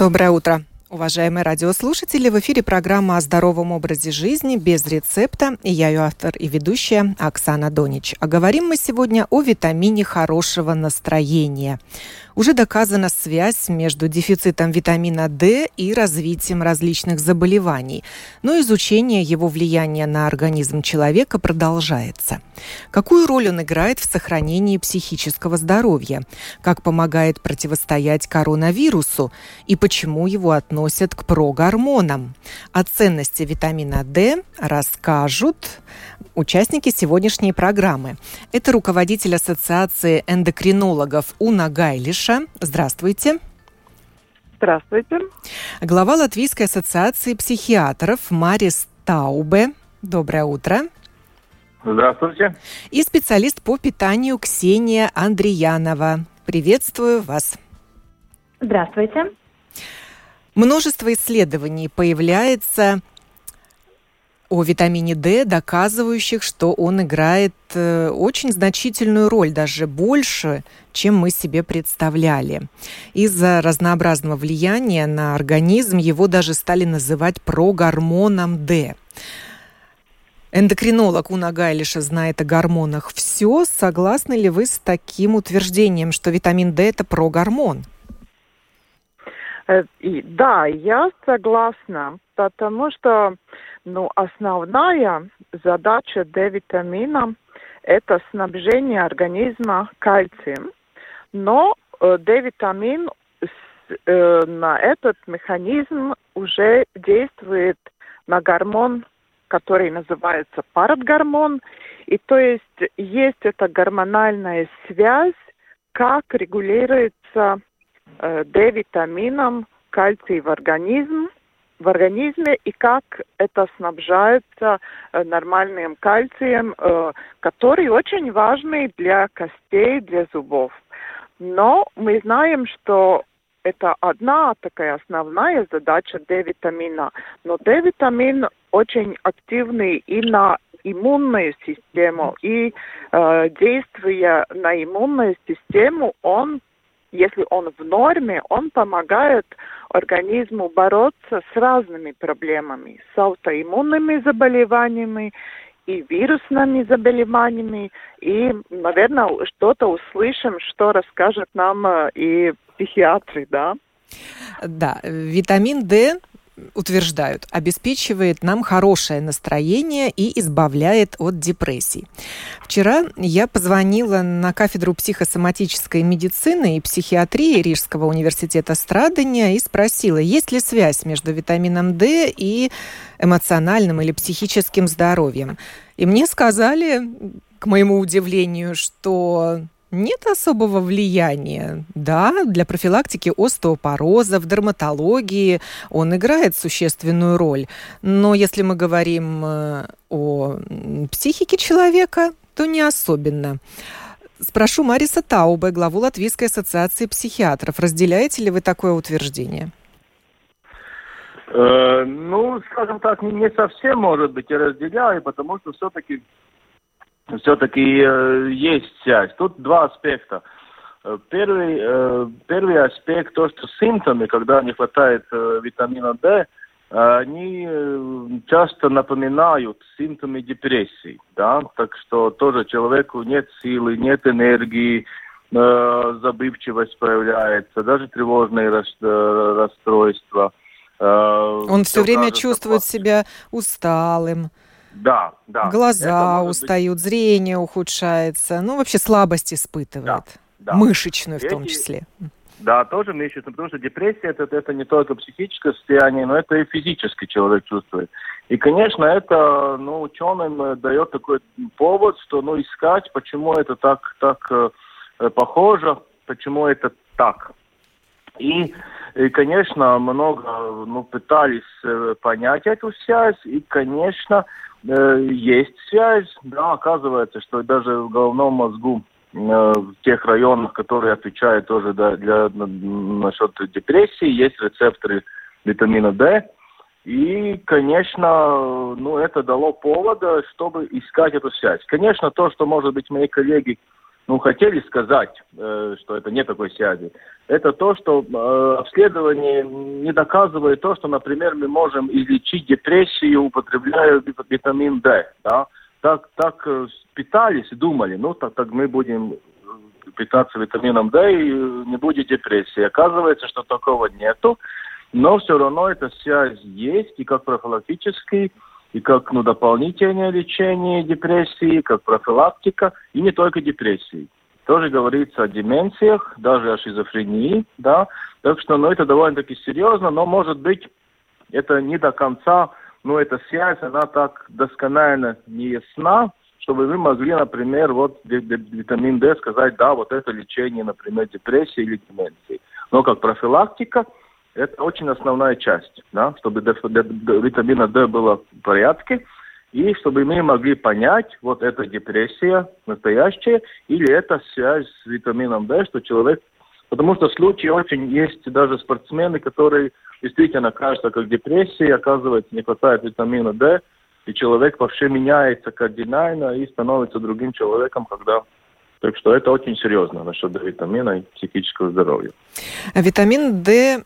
Доброе утро. Уважаемые радиослушатели, в эфире программа о здоровом образе жизни без рецепта. И я ее автор и ведущая Оксана Донич. А говорим мы сегодня о витамине хорошего настроения уже доказана связь между дефицитом витамина D и развитием различных заболеваний, но изучение его влияния на организм человека продолжается. Какую роль он играет в сохранении психического здоровья? Как помогает противостоять коронавирусу? И почему его относят к прогормонам? О ценности витамина D расскажут участники сегодняшней программы. Это руководитель Ассоциации эндокринологов Уна Гайлиша. Здравствуйте. Здравствуйте. Глава Латвийской ассоциации психиатров Марис Таубе. Доброе утро. Здравствуйте. И специалист по питанию Ксения Андреянова. Приветствую вас. Здравствуйте. Множество исследований появляется о витамине D, доказывающих, что он играет э, очень значительную роль, даже больше, чем мы себе представляли. Из-за разнообразного влияния на организм его даже стали называть прогормоном D. Эндокринолог Уна Гайлиша знает о гормонах все. Согласны ли вы с таким утверждением, что витамин D – это прогормон? Э, да, я согласна, потому что ну, основная задача D-витамина – это снабжение организма кальцием. Но э, D-витамин э, на этот механизм уже действует на гормон, который называется парадгормон. И то есть есть эта гормональная связь, как регулируется э, D-витамином кальций в организм в организме и как это снабжается э, нормальным кальцием, э, который очень важный для костей, для зубов. Но мы знаем, что это одна такая основная задача D-витамина. Но D-витамин очень активный и на иммунную систему, и э, действуя на иммунную систему, он если он в норме, он помогает организму бороться с разными проблемами, с аутоиммунными заболеваниями и вирусными заболеваниями. И, наверное, что-то услышим, что расскажет нам э, и психиатры, да? Да, витамин D утверждают, обеспечивает нам хорошее настроение и избавляет от депрессий. Вчера я позвонила на кафедру психосоматической медицины и психиатрии Рижского университета Страдания и спросила, есть ли связь между витамином D и эмоциональным или психическим здоровьем. И мне сказали, к моему удивлению, что нет особого влияния. Да, для профилактики остеопороза, в дерматологии он играет существенную роль. Но если мы говорим э, о психике человека, то не особенно. Спрошу Мариса Таубе, главу Латвийской ассоциации психиатров. Разделяете ли вы такое утверждение? Э, ну, скажем так, не, совсем, может быть, я разделяю, потому что все-таки все-таки э, есть связь. Тут два аспекта. Э, первый, э, первый аспект, то, что симптомы, когда не хватает э, витамина D, они часто напоминают симптомы депрессии, да, так что тоже человеку нет силы, нет энергии, э, забывчивость появляется, даже тревожные э, расстройства. Э, Он все время чувствует себя усталым. Да, да. Глаза устают, быть... зрение ухудшается, ну вообще слабость испытывает, да, да. мышечную в Эти... том числе. Да, тоже мышечную, потому что депрессия это, это не только психическое состояние, но это и физически человек чувствует. И, конечно, это ну, ученым дает такой повод, что ну, искать, почему это так, так э, похоже, почему это так. И, и конечно, много ну, пытались э, понять эту связь, и, конечно, э, есть связь, да, оказывается, что даже в головном мозгу э, в тех районах, которые отвечают тоже да, для, для, насчет депрессии, есть рецепторы витамина D, и, конечно, ну, это дало повода, чтобы искать эту связь. Конечно, то, что, может быть, мои коллеги ну, хотели сказать, э, что это не такой связи, это то, что э, обследование не доказывает то, что, например, мы можем излечить депрессию, употребляя витамин D. Да? Так, так э, питались и думали, ну, так, так мы будем питаться витамином D и не будет депрессии. Оказывается, что такого нету, но все равно эта связь есть, и как профилактический, и как ну, дополнительное лечение депрессии, как профилактика, и не только депрессии. Тоже говорится о деменциях, даже о шизофрении, да, так что, ну, это довольно-таки серьезно, но, может быть, это не до конца, ну, эта связь, она так досконально не ясна, чтобы вы могли, например, вот витамин D сказать, да, вот это лечение, например, депрессии или деменции. Но как профилактика – это очень основная часть, да, чтобы витамина D было в порядке, и чтобы мы могли понять, вот это депрессия настоящая, или это связь с витамином D, что человек... Потому что случаи очень есть даже спортсмены, которые действительно кажется как депрессия, оказывается не хватает витамина D, и человек вообще меняется кардинально и становится другим человеком, когда так что это очень серьезно насчет витамина и психического здоровья. Витамин D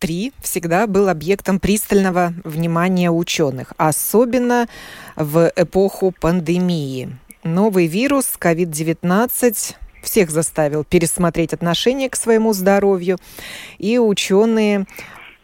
3 всегда был объектом пристального внимания ученых, особенно в эпоху пандемии. Новый вирус COVID-19 всех заставил пересмотреть отношение к своему здоровью, и ученые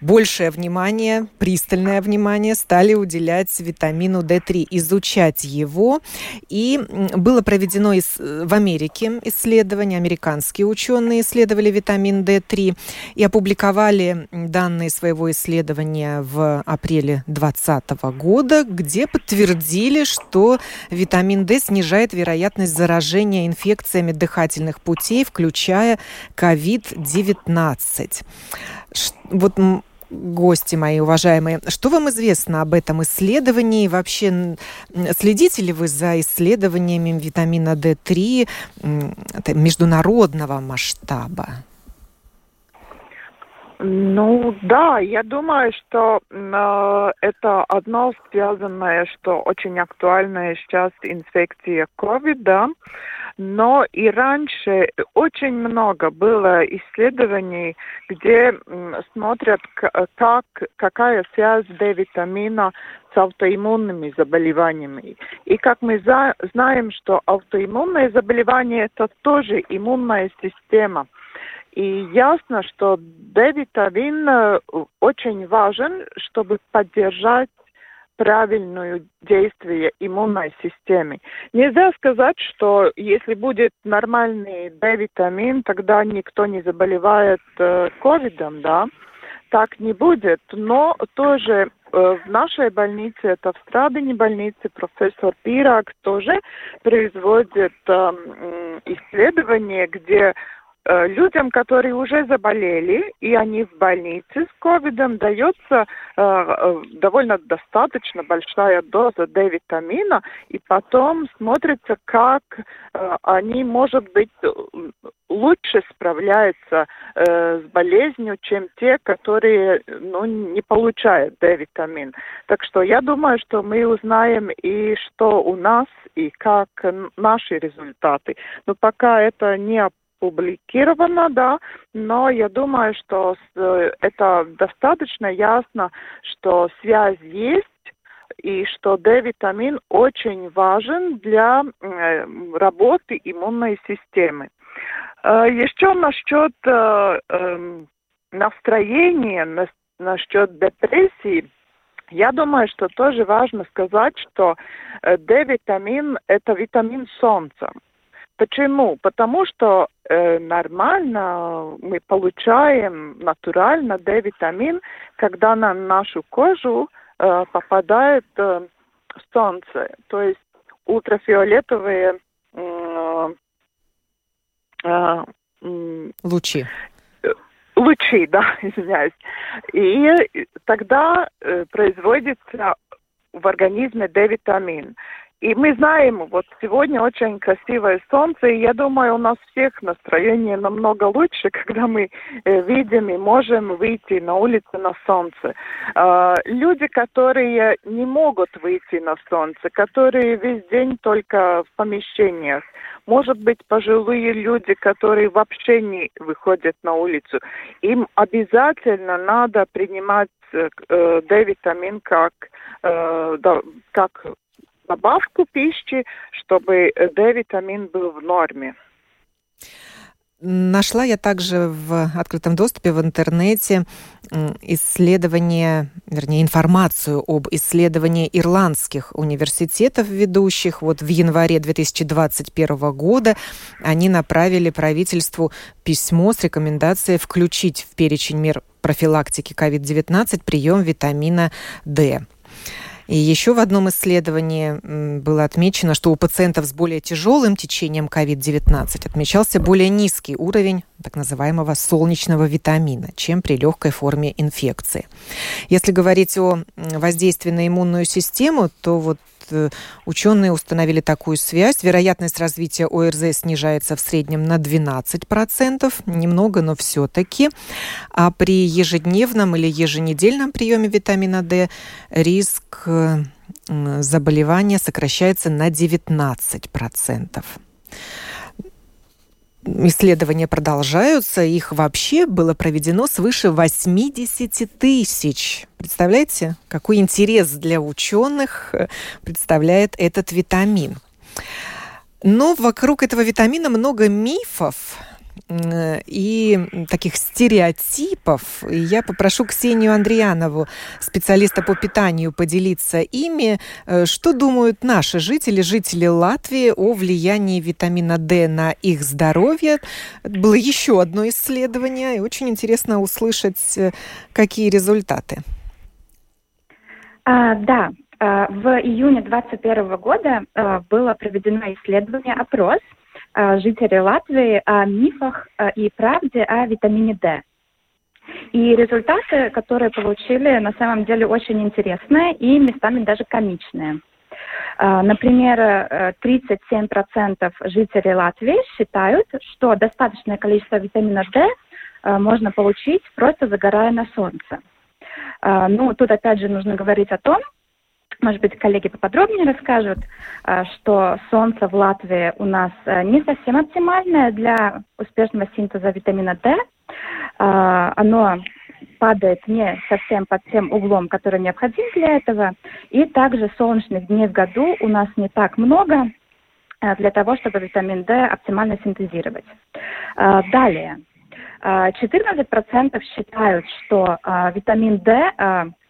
большее внимание, пристальное внимание стали уделять витамину D3, изучать его. И было проведено в Америке исследование, американские ученые исследовали витамин D3 и опубликовали данные своего исследования в апреле 2020 года, где подтвердили, что витамин D снижает вероятность заражения инфекциями дыхательных путей, включая COVID-19. Вот гости мои уважаемые, что вам известно об этом исследовании? Вообще следите ли вы за исследованиями витамина D3 международного масштаба? Ну да, я думаю, что э, это одно связанное, что очень актуальная сейчас инфекция COVID, да. Но и раньше очень много было исследований, где смотрят, как, какая связь D-витамина с аутоиммунными заболеваниями. И как мы за, знаем, что аутоиммунные заболевания – это тоже иммунная система. И ясно, что D-витамин очень важен, чтобы поддержать правильное действие иммунной системы. Нельзя сказать, что если будет нормальный D-витамин, тогда никто не заболевает э, ковидом, да? Так не будет, но тоже э, в нашей больнице, это в Страдане больнице, профессор Пирак тоже производит э, исследование, где людям, которые уже заболели, и они в больнице с ковидом, дается э, э, довольно достаточно большая доза D-витамина, и потом смотрится, как э, они, может быть, лучше справляются э, с болезнью, чем те, которые ну, не получают D-витамин. Так что я думаю, что мы узнаем и что у нас, и как наши результаты. Но пока это не опубликовано, да, но я думаю, что это достаточно ясно, что связь есть, и что D-витамин очень важен для э, работы иммунной системы. Э, еще насчет э, эм, настроения, насчет депрессии, я думаю, что тоже важно сказать, что D-витамин – это витамин солнца. Почему? Потому что э, нормально мы получаем натурально D-витамин, когда на нашу кожу э, попадает э, солнце, то есть ультрафиолетовые э, э, лучи. Лучи, да, извиняюсь. И тогда э, производится в организме D-витамин. И мы знаем, вот сегодня очень красивое солнце, и я думаю, у нас всех настроение намного лучше, когда мы э, видим и можем выйти на улицу на солнце. Э, люди, которые не могут выйти на солнце, которые весь день только в помещениях, может быть, пожилые люди, которые вообще не выходят на улицу, им обязательно надо принимать э, D-витамин как, э, да, как добавку пищи, чтобы D-витамин был в норме. Нашла я также в открытом доступе в интернете исследование, вернее, информацию об исследовании ирландских университетов ведущих. Вот в январе 2021 года они направили правительству письмо с рекомендацией включить в перечень мер профилактики COVID-19 прием витамина D. И еще в одном исследовании было отмечено, что у пациентов с более тяжелым течением COVID-19 отмечался более низкий уровень так называемого солнечного витамина, чем при легкой форме инфекции. Если говорить о воздействии на иммунную систему, то вот ученые установили такую связь. Вероятность развития ОРЗ снижается в среднем на 12%, немного, но все-таки. А при ежедневном или еженедельном приеме витамина D риск э, заболевания сокращается на 19% исследования продолжаются. Их вообще было проведено свыше 80 тысяч. Представляете, какой интерес для ученых э, представляет этот витамин. Но вокруг этого витамина много мифов, и таких стереотипов. И я попрошу Ксению Андреянову, специалиста по питанию, поделиться ими. Э, что думают наши жители, жители Латвии о влиянии витамина D на их здоровье? было еще одно исследование, и очень интересно услышать, э, какие результаты. А, да, а, в июне 2021 года было проведено исследование, опрос – Э, жителей Латвии о мифах э, и правде о витамине D. И результаты, которые получили, на самом деле очень интересные и местами даже комичные. Э, например, 37% жителей Латвии считают, что достаточное количество витамина D можно получить просто загорая на солнце. Ну, тут опять же нужно говорить о том, может быть, коллеги поподробнее расскажут, а, что солнце в Латвии у нас а, не совсем оптимальное для успешного синтеза витамина D. А, оно падает не совсем под тем углом, который необходим для этого. И также солнечных дней в году у нас не так много для того, чтобы витамин D оптимально синтезировать. Далее. 14% считают, что витамин D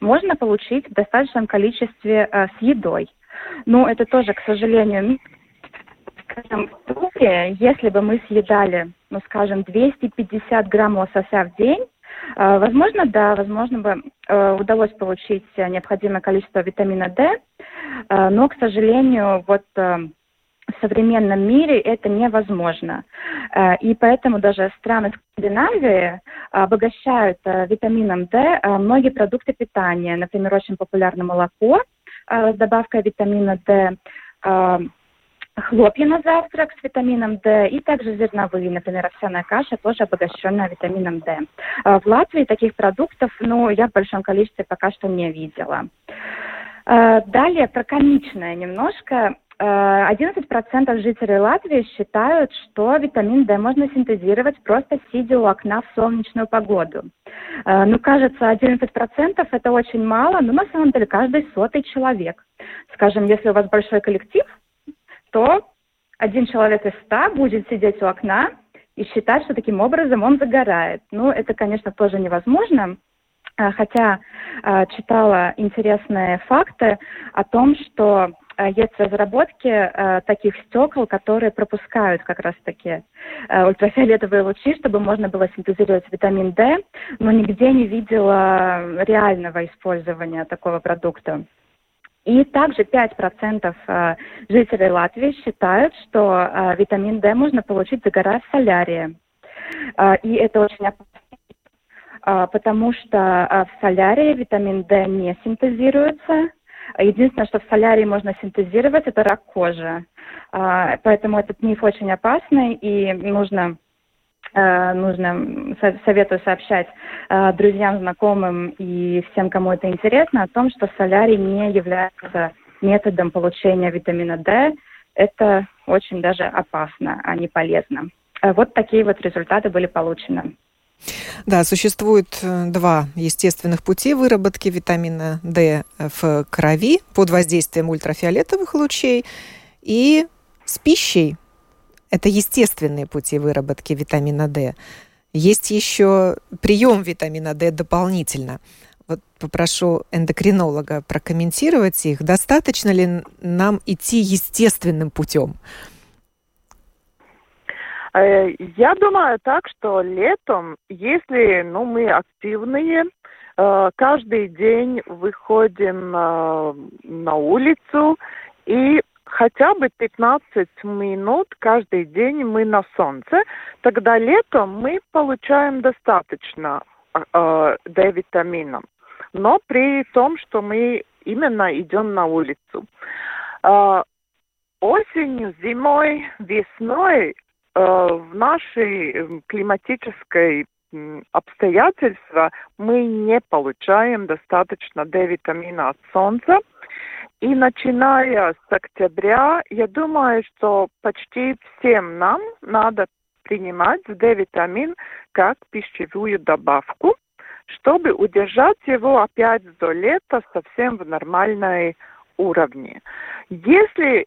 можно получить в достаточном количестве с едой. Но это тоже, к сожалению, скажем, если бы мы съедали, ну, скажем, 250 грамм лосося в день, возможно, да, возможно бы удалось получить необходимое количество витамина D, но, к сожалению, вот в современном мире это невозможно. Э, и поэтому даже страны Скандинавии обогащают э, витамином D э, многие продукты питания. Например, очень популярно молоко с добавкой витамина D, хлопья на завтрак с витамином D и также зерновые, например, овсяная каша, тоже обогащенная витамином D. В Латвии таких продуктов, ну, я в большом количестве пока что не видела. Далее про конечное немножко. 11% э, жителей Латвии считают, что витамин D можно синтезировать просто сидя у окна в солнечную погоду. Э, ну, кажется, 11% это очень мало, но на самом деле каждый сотый человек. Скажем, если у вас большой коллектив, то один человек из ста будет сидеть у окна и считать, что таким образом он загорает. Ну, это, конечно, тоже невозможно, э, хотя читала интересные факты о том, что есть разработки э, таких стекол, которые пропускают как раз-таки э, ультрафиолетовые лучи, чтобы можно было синтезировать витамин D, но нигде не видела реального использования такого продукта. И также 5% э, жителей Латвии считают, что э, витамин D можно получить, загорая в солярии. Э, и это очень опасно, потому что в солярии витамин D не синтезируется, Единственное, что в солярии можно синтезировать, это рак кожи. А, поэтому этот миф очень опасный, и нужно э, нужно советую сообщать э, друзьям, знакомым и всем, кому это интересно, о том, что солярий не является методом получения витамина D. Это очень даже опасно, а не полезно. Э, вот такие вот результаты были получены. Да, существует э, два естественных пути выработки витамина D в крови под воздействием ультрафиолетовых лучей и с пищей. Это естественные пути выработки витамина D. Есть еще прием витамина D дополнительно. Вот попрошу эндокринолога прокомментировать их. Достаточно ли нам идти естественным путем? Э, я думаю так, что летом, если ну, мы активные, э, каждый день выходим э, на улицу и хотя бы 15 минут каждый день мы на солнце, тогда летом мы получаем достаточно D-витамина. Но при том, что мы именно идем на улицу. Осенью, зимой, весной в нашей эм, климатической обстоятельства мы не получаем достаточно D-витамина от солнца. И начиная с октября, я думаю, что почти всем нам надо принимать D-витамин как пищевую добавку, чтобы удержать его опять до лета совсем в нормальной уровне. Если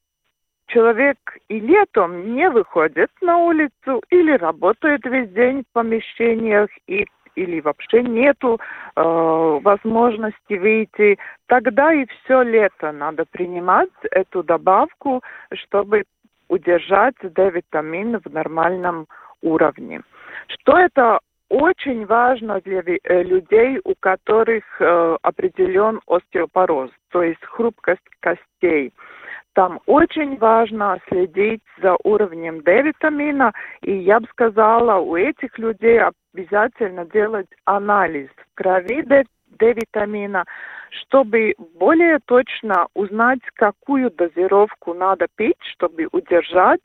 человек и летом не выходит на улицу или работает весь день в помещениях и или вообще нету э, возможности выйти, тогда и все лето надо принимать эту добавку, чтобы удержать D-витамин в нормальном уровне. Что это очень важно для э, людей, у которых э, определен остеопороз, то есть хрупкость костей. Там очень важно следить за уровнем D-витамина, и я бы сказала, у этих людей обязательно делать анализ крови D-витамина, чтобы более точно узнать, какую дозировку надо пить, чтобы удержать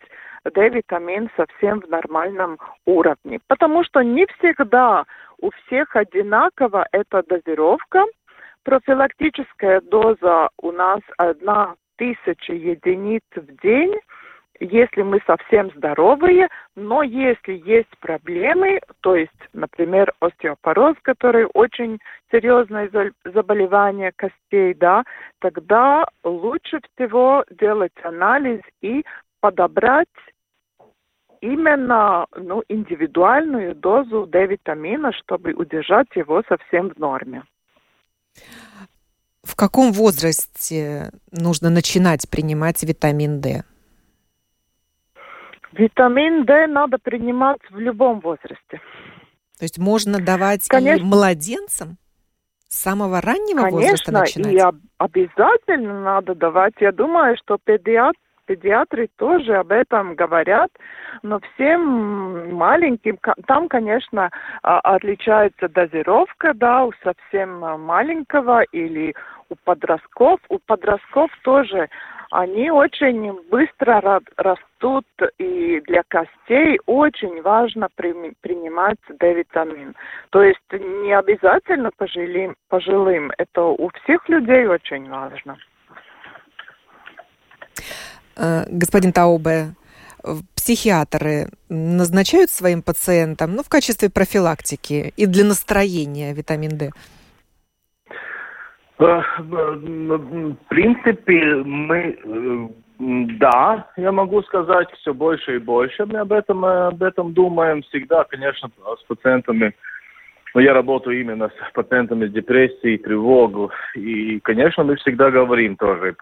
D-витамин совсем в нормальном уровне. Потому что не всегда у всех одинаково эта дозировка. Профилактическая доза у нас одна тысячи единиц в день, если мы совсем здоровые, но если есть проблемы, то есть, например, остеопороз, который очень серьезное заболевание костей, да, тогда лучше всего делать анализ и подобрать именно ну, индивидуальную дозу D-витамина, чтобы удержать его совсем в норме. В каком возрасте нужно начинать принимать витамин D? Витамин D надо принимать в любом возрасте. То есть можно давать Конечно. и младенцам? С самого раннего Конечно, возраста начинать? и обязательно надо давать. Я думаю, что педиат, педиатры тоже об этом говорят, но всем маленьким, там, конечно, а, отличается дозировка, да, у совсем маленького или у подростков. У подростков тоже они очень быстро растут, и для костей очень важно принимать D-витамин. То есть не обязательно пожилым, пожилым, это у всех людей очень важно. Э, господин Таубе, психиатры назначают своим пациентам, ну, в качестве профилактики и для настроения витамин D? Э, в принципе, мы, э, да, я могу сказать, все больше и больше мы об этом, об этом думаем. Всегда, конечно, с пациентами но я работаю именно с пациентами с депрессией, тревогу. И, конечно, мы всегда говорим тоже,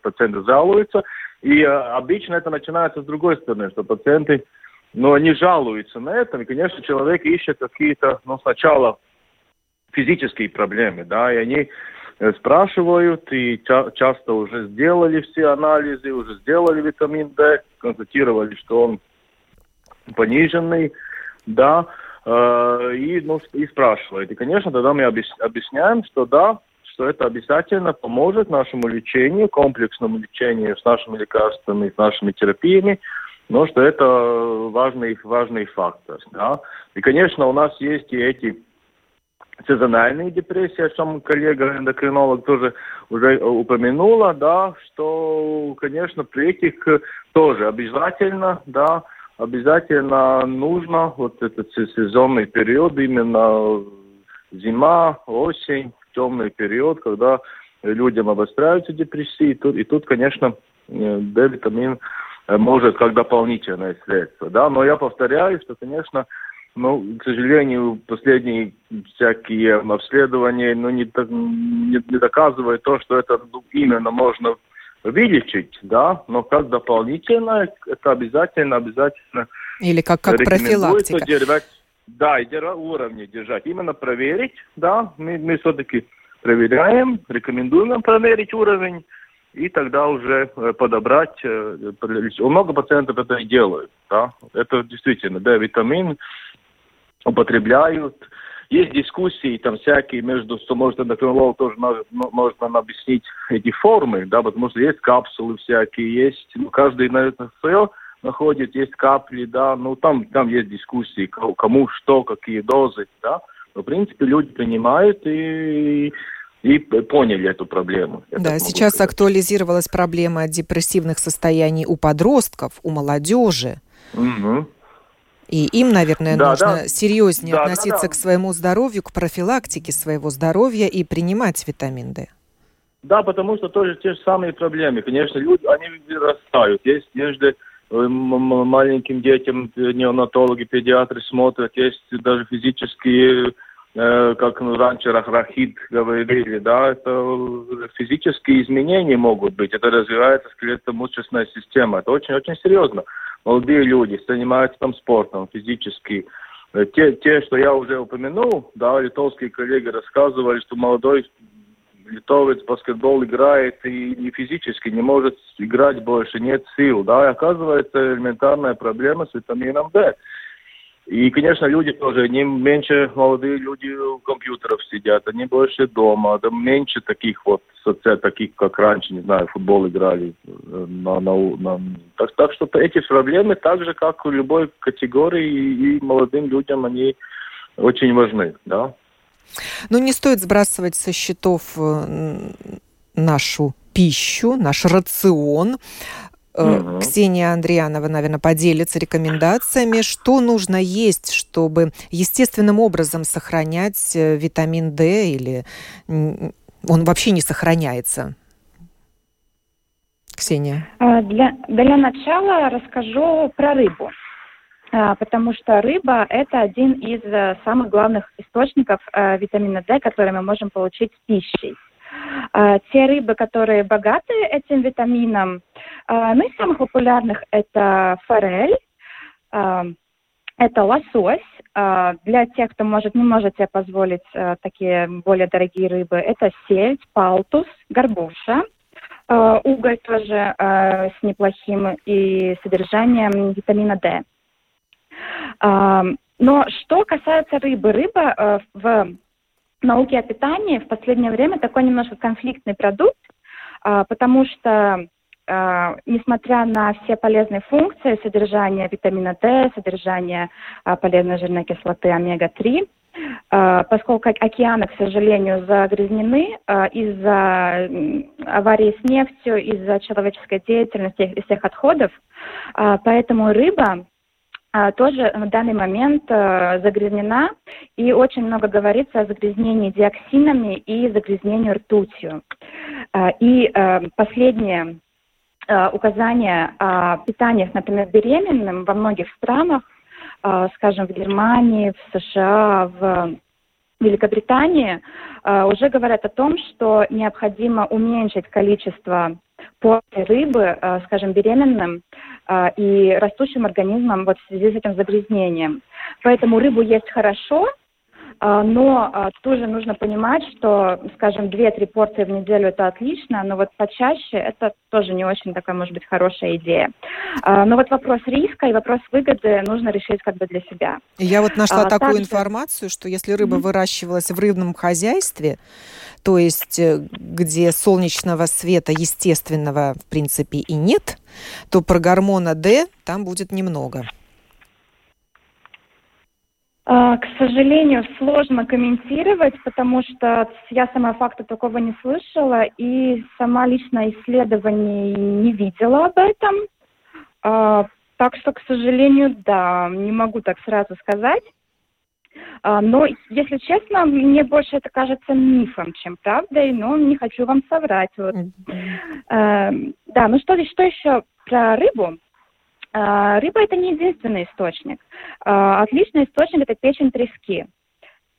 пациенты жалуются. И а, обычно это начинается с другой стороны, что пациенты, ну, они жалуются на это. И, конечно, человек ищет какие-то, ну, сначала физические проблемы, да, и они э, спрашивают, и ча- часто уже сделали все анализы, уже сделали витамин D, констатировали, что он пониженный, да, Э, и, ну, и спрашивает. И, конечно, тогда мы объясняем, что да, что это обязательно поможет нашему лечению, комплексному лечению с нашими лекарствами, с нашими терапиями, но что это важный, важный фактор. Да? И, конечно, у нас есть и эти сезональные депрессии, о чем коллега эндокринолог тоже уже упомянула, да, что, конечно, при этих тоже обязательно, да, обязательно нужно вот этот сезонный период, именно зима, осень, темный период, когда людям обостряются депрессии. И тут, и тут конечно, D-витамин э, может как дополнительное средство. Да? Но я повторяю, что, конечно, ну, к сожалению, последние всякие обследования ну, не, не, не доказывают то, что это ну, именно можно вылечить, да, но как дополнительно, это обязательно, обязательно Или как, как профилактика. Держать, да, и уровни держать. Именно проверить, да, мы, мы все-таки проверяем, рекомендуем проверить уровень, и тогда уже э, подобрать. Э, много пациентов это и делают, да, это действительно, да, витамин употребляют, есть дискуссии там всякие между, что может эндокринолог тоже может нам объяснить эти формы, да, потому что есть капсулы всякие, есть, ну, каждый, наверное, свое находит, есть капли, да, ну, там, там есть дискуссии, кому что, какие дозы, да, но, в принципе, люди принимают и и поняли эту проблему. Да, сейчас сказать. актуализировалась проблема депрессивных состояний у подростков, у молодежи. Угу. И им, наверное, да, нужно да. серьезнее да, относиться да, да. к своему здоровью, к профилактике своего здоровья и принимать витамин D. Да, потому что тоже те же самые проблемы. Конечно, люди, они вырастают. Есть между э, маленьким детям неонатологи, педиатры смотрят, есть даже физические, э, как ну, раньше рахит говорили, да, это физические изменения могут быть. Это развивается скелетно-мышечная система. Это очень-очень серьезно молодые люди занимаются там спортом физически. Э, те, те, что я уже упомянул, да, литовские коллеги рассказывали, что молодой литовец баскетбол играет и, и физически не может играть больше, нет сил, да, и оказывается элементарная проблема с витамином D. И, конечно, люди тоже, они меньше молодые люди у компьютеров сидят, они больше дома, да меньше таких вот соцсетей, таких, как раньше, не знаю, футбол играли. Э, на, на, на... Так, так что эти проблемы, так же, как у любой категории, и молодым людям они очень важны, да. Ну, не стоит сбрасывать со счетов э, нашу пищу, наш рацион. Угу. Ксения Андрианова, наверное, поделится рекомендациями, что нужно есть, чтобы естественным образом сохранять э, витамин D или он вообще не сохраняется. Ксения. А, для, для начала расскажу про рыбу, а, потому что рыба – это один из э, самых главных источников витамина D, который мы можем получить с пищей. А, те рыбы, которые богаты этим витамином, а, ну, из самых популярных это форель, а, это лосось. Для тех, кто может, не может себе позволить такие более дорогие рыбы, это сельдь, палтус, горбуша, Уголь тоже с неплохим и содержанием витамина D. Но что касается рыбы, рыба в науке о питании в последнее время такой немножко конфликтный продукт, потому что э, несмотря на все полезные функции, содержание витамина D, содержание э, полезной жирной кислоты омега-3, э, поскольку океаны, к сожалению, загрязнены из-за аварии с нефтью, из-за человеческой деятельности, из всех отходов, поэтому рыба тоже в данный момент загрязнена, и очень много говорится о загрязнении диоксинами и загрязнении ртутью. Э, и э, последнее Э, указания о питаниях, например, беременным во многих странах, э, скажем, в Германии, в США, в Великобритании, уже говорят о том, что необходимо уменьшить количество порций рыбы, скажем, беременным и растущим организмом вот в связи с этим загрязнением. Поэтому рыбу есть хорошо, а, но а, тоже нужно понимать, что, скажем, 2-3 порции в неделю это отлично, но вот почаще это тоже не очень такая, может быть, хорошая идея. А, но вот вопрос риска и вопрос выгоды нужно решить как бы для себя. Я вот нашла а, такую также... информацию, что если рыба mm-hmm. выращивалась в рыбном хозяйстве, то есть э, где солнечного света естественного, в принципе, и нет, то про гормона D там будет немного. А, к сожалению, сложно комментировать, потому что я сама факта такого не слышала и сама лично исследований не видела об этом. А, так что, к сожалению, да, не могу так сразу сказать. А, но, если честно, мне больше это кажется мифом, чем правдой, но не хочу вам соврать. Вот. Mm-hmm. Да, ну что, что еще про рыбу? А, рыба – это не единственный источник. А, отличный источник – это печень трески.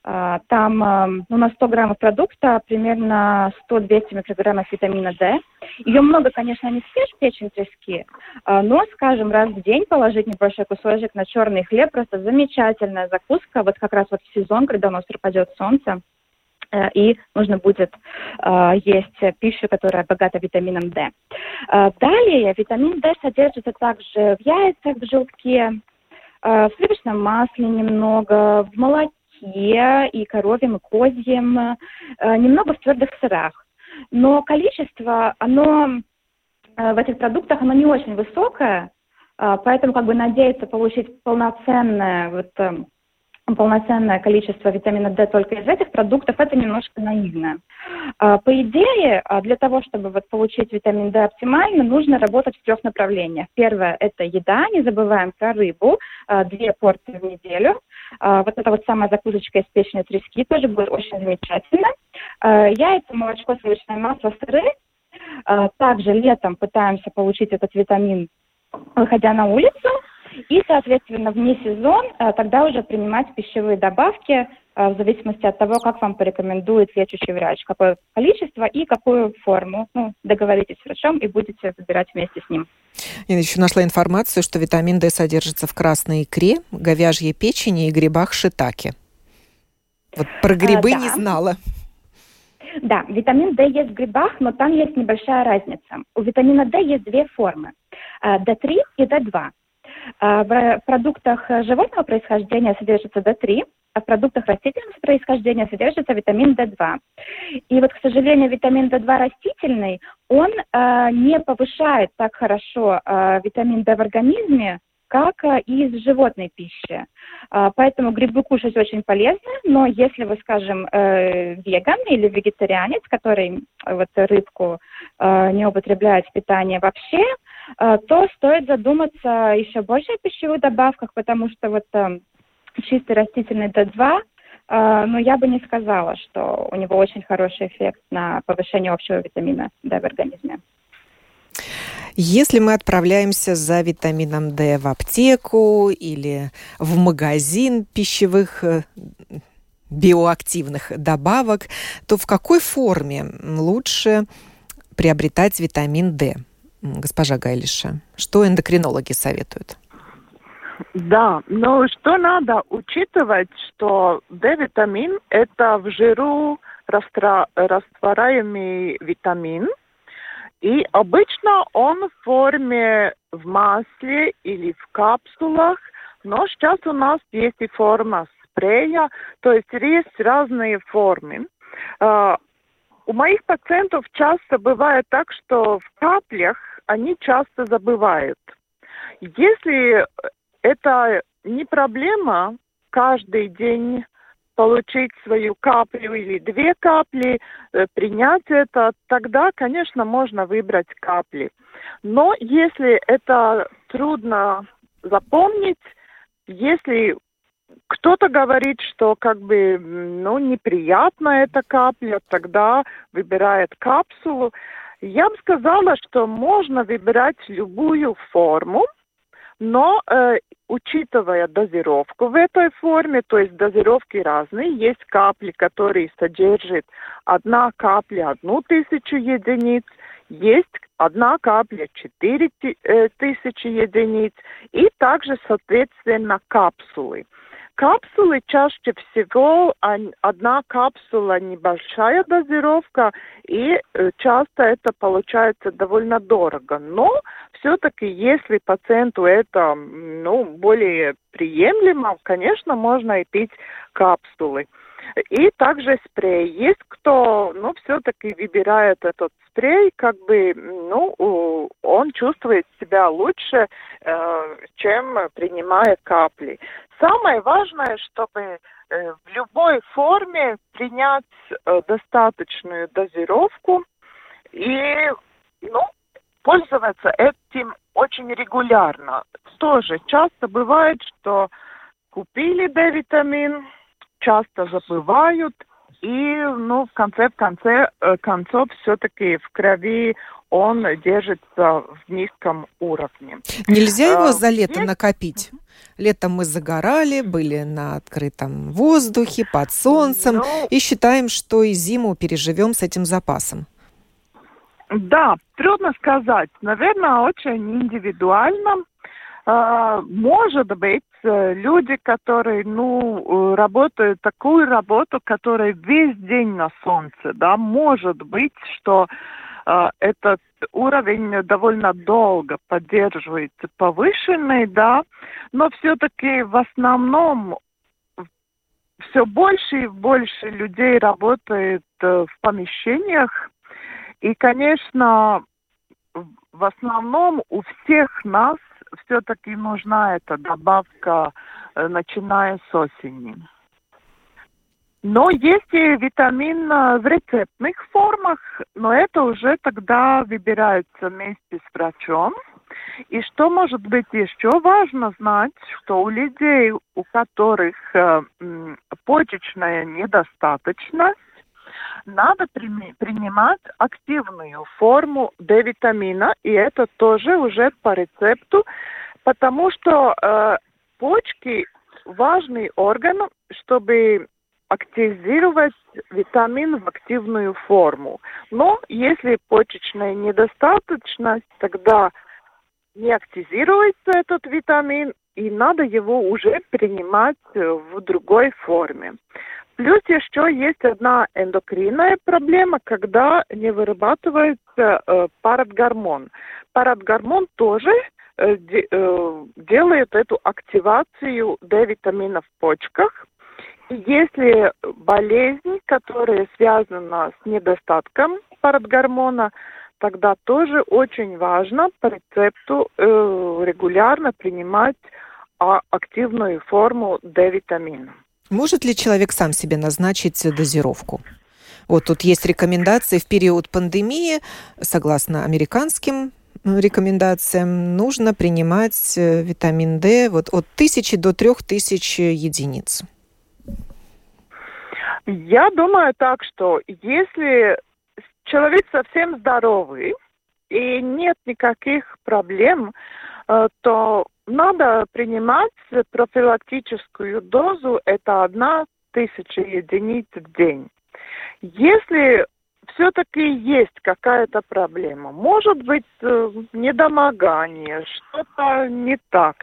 А, там ну, на 100 граммов продукта примерно 100-200 микрограммов витамина D. Ее много, конечно, не съешь, печень трески, но, скажем, раз в день положить небольшой кусочек на черный хлеб – просто замечательная закуска, вот как раз вот в сезон, когда у нас пропадет солнце. Э, и нужно будет э, есть пищу, которая богата витамином D. Э, далее витамин D содержится также в яйцах, в желтке, э, в сливочном масле немного, в молоке и коровьем, и козьем, э, немного в твердых сырах. Но количество, оно э, в этих продуктах, оно не очень высокое, поэтому как бы надеяться получить полноценное вот, э, полноценное количество витамина D только из этих продуктов, это немножко наивно. А, по идее, а, для того, чтобы вот получить витамин D оптимально, нужно работать в трех направлениях. Первое – это еда, не забываем про рыбу, а, две порции в неделю. Вот это вот самая закусочка из печени трески тоже будет очень замечательно. Яйца, молочко, сливочное масло, сыры. Также летом пытаемся получить этот витамин, выходя на улицу – и, соответственно, вне сезон э, тогда уже принимать пищевые добавки э, в зависимости от того, как вам порекомендует лечащий врач, какое количество и какую форму. Ну, договоритесь с врачом и будете выбирать вместе с ним. Я еще нашла информацию, что витамин D содержится в красной икре, говяжьей печени и грибах шитаки. Вот про грибы а, да. не знала. Да, витамин D есть в грибах, но там есть небольшая разница. У витамина D есть две формы. D3 и D2. А, в продуктах животного происхождения содержится D3, а в продуктах растительного происхождения содержится витамин D2. И вот, к сожалению, витамин D2 растительный, он э, не повышает так хорошо э, витамин D в организме, как э, из животной пищи. Э, поэтому грибы кушать очень полезно, но если вы, скажем, э, веган или вегетарианец, который вот рыбку э, не употребляет в питании вообще, Э, то стоит задуматься еще больше о пищевых добавках, потому что вот э, чистый растительный D2, э, но я бы не сказала, что у него очень хороший эффект на повышение общего витамина D в организме. Если мы отправляемся за витамином D в аптеку или в магазин пищевых биоактивных добавок, то в какой форме лучше приобретать витамин D? Госпожа Гайлиша? Что эндокринологи советуют? Да, но что надо учитывать, что D-витамин – это в жиру растворяемый витамин, И обычно он в форме в масле или в капсулах, но сейчас у нас есть и форма спрея, то есть есть разные формы. Uh, у моих пациентов часто бывает так, что в каплях они часто забывают. Если это не проблема каждый день получить свою каплю или две капли, э, принять это, тогда, конечно, можно выбрать капли. Но если это трудно запомнить, если кто-то говорит, что как бы, ну, неприятно эта капля, тогда выбирает капсулу. Я бы сказала, что можно выбирать любую форму, но э, учитывая дозировку в этой форме, то есть дозировки разные, есть капли, которые содержат одна капля одну тысячу единиц, есть одна капля четыре э, тысячи единиц и также, соответственно, капсулы. Капсулы чаще всего одна капсула небольшая дозировка, и э, часто это получается довольно дорого. Но все-таки, если пациенту это ну, более приемлемо, конечно, можно и пить капсулы. И также спрей. Есть кто, ну, все-таки выбирает этот спрей, как бы, ну, он чувствует себя лучше, э, чем принимая капли. Самое важное, чтобы э, в любой форме принять э, достаточную дозировку и, ну, пользоваться этим очень регулярно. Тоже часто бывает, что купили D-витамин, часто забывают, и, ну, в конце в конце э, концов, все-таки в крови он держится в низком уровне. Нельзя его а, за лето Есть? накопить? Летом мы загорали, были на открытом воздухе, под солнцем, ну, и считаем, что и зиму переживем с этим запасом. Да, трудно сказать. Наверное, очень индивидуально. А, может быть, э, люди, которые, ну, э, работают такую работу, которая весь день на солнце, да, может быть, что э, этот уровень довольно долго поддерживается повышенный, да, но все-таки в основном все больше и больше людей работает в помещениях, и, конечно, в основном у всех нас все-таки нужна эта добавка, э, начиная с осени. Но есть и витамин э, в рецептных формах, но это уже тогда выбирается вместе с врачом. И что может быть еще важно знать, что у людей, у которых э, почечная недостаточность, надо принимать активную форму D-витамина, и это тоже уже по рецепту, потому что э, почки важный орган, чтобы активизировать витамин в активную форму. Но если почечная недостаточность, тогда не активируется этот витамин, и надо его уже принимать в другой форме. Плюс еще есть одна эндокринная проблема, когда не вырабатывается э, парадгормон. Парадгормон тоже э, де, э, делает эту активацию D-витамина в почках. И если болезнь, которая связана с недостатком парадгормона, тогда тоже очень важно по рецепту э, регулярно принимать а, активную форму D-витамина. Может ли человек сам себе назначить дозировку? Вот тут есть рекомендации в период пандемии, согласно американским рекомендациям, нужно принимать э, витамин D вот от тысячи до трех тысяч единиц. Я думаю так, что если человек совсем здоровый и нет никаких проблем, то надо принимать профилактическую дозу, это одна тысяча единиц в день. Если все-таки есть какая-то проблема, может быть э, недомогание, что-то не так,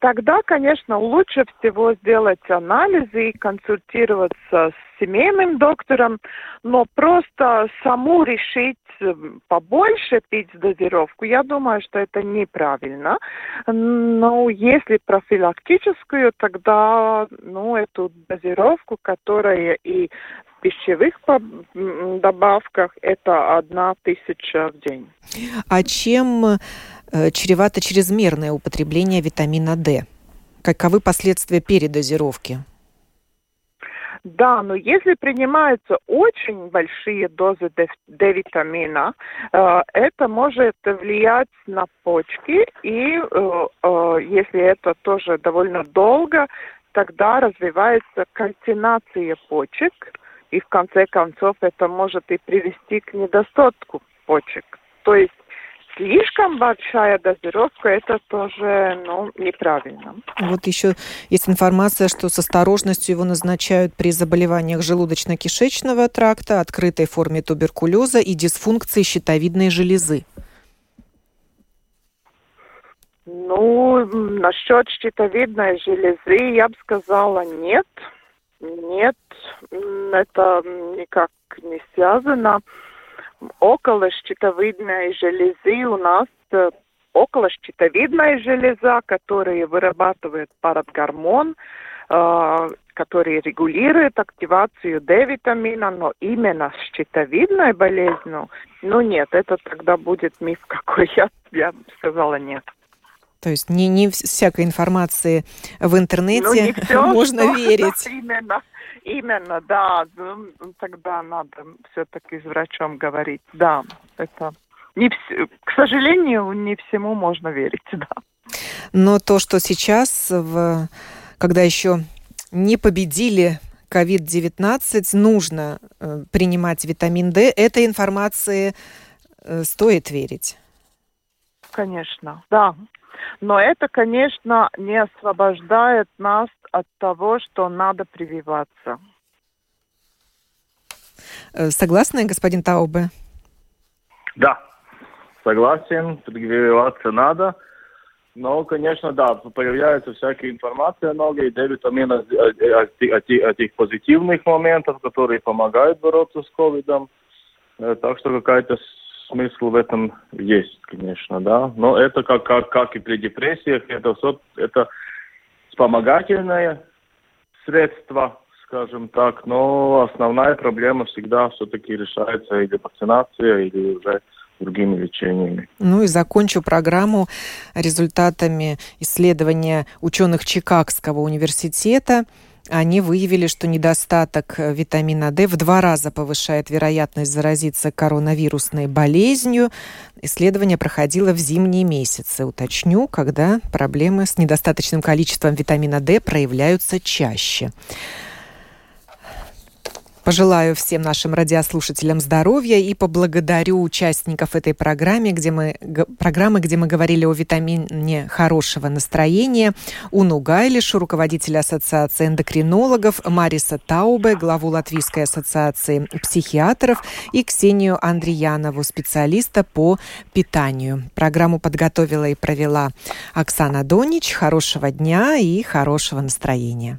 тогда, конечно, лучше всего сделать анализы и консультироваться с семейным доктором, но просто саму решить э, побольше пить дозировку, я думаю, что это неправильно. Но если профилактическую, тогда ну, эту дозировку, которая и в пищевых добавках, это одна тысяча в день. А чем чревато чрезмерное употребление витамина D. Каковы последствия передозировки? Да, но если принимаются очень большие дозы D-витамина, э, это может влиять на почки, и э, если это тоже довольно долго, тогда развивается кальцинация почек, и в конце концов это может и привести к недостатку почек. То есть слишком большая дозировка, это тоже ну, неправильно. Вот еще есть информация, что с осторожностью его назначают при заболеваниях желудочно-кишечного тракта, открытой форме туберкулеза и дисфункции щитовидной железы. Ну, насчет щитовидной железы я бы сказала нет. Нет, это никак не связано около щитовидной железы у нас э, около щитовидная железа, которая вырабатывает парагормон, э, который регулирует активацию D-витамина, но именно с щитовидной болезнью, ну нет, это тогда будет миф какой, я, я сказала нет. То есть не, не всякой информации в интернете ну, все, можно что, верить. Именно. Именно, да. Тогда надо все-таки с врачом говорить. Да, это не вс... к сожалению, не всему можно верить, да. Но то, что сейчас, в... когда еще не победили COVID-19, нужно э, принимать витамин D, этой информации э, стоит верить. Конечно, да. Но это, конечно, не освобождает нас от того, что надо прививаться. Э, согласны, господин Таубе? Да, согласен, прививаться надо. Но, конечно, да, появляется всякая информация много, и D-витамина от, от, от их позитивных моментов, которые помогают бороться с ковидом. Э, так что какая-то смысл в этом есть, конечно, да. Но это как, как, как и при депрессиях, это все, это вспомогательное средство, скажем так, но основная проблема всегда все-таки решается или вакцинация, или уже другими лечениями. Ну и закончу программу результатами исследования ученых Чикагского университета – они выявили, что недостаток э, витамина D в два раза повышает вероятность заразиться коронавирусной болезнью. Исследование проходило в зимние месяцы. Уточню, когда проблемы с недостаточным количеством витамина D проявляются чаще. Пожелаю всем нашим радиослушателям здоровья и поблагодарю участников этой программы, где мы, программы, где мы говорили о витамине хорошего настроения. Уну Гайлишу, руководителя Ассоциации эндокринологов, Мариса Таубе, главу Латвийской ассоциации психиатров и Ксению Андреянову, специалиста по питанию. Программу подготовила и провела Оксана Донич. Хорошего дня и хорошего настроения.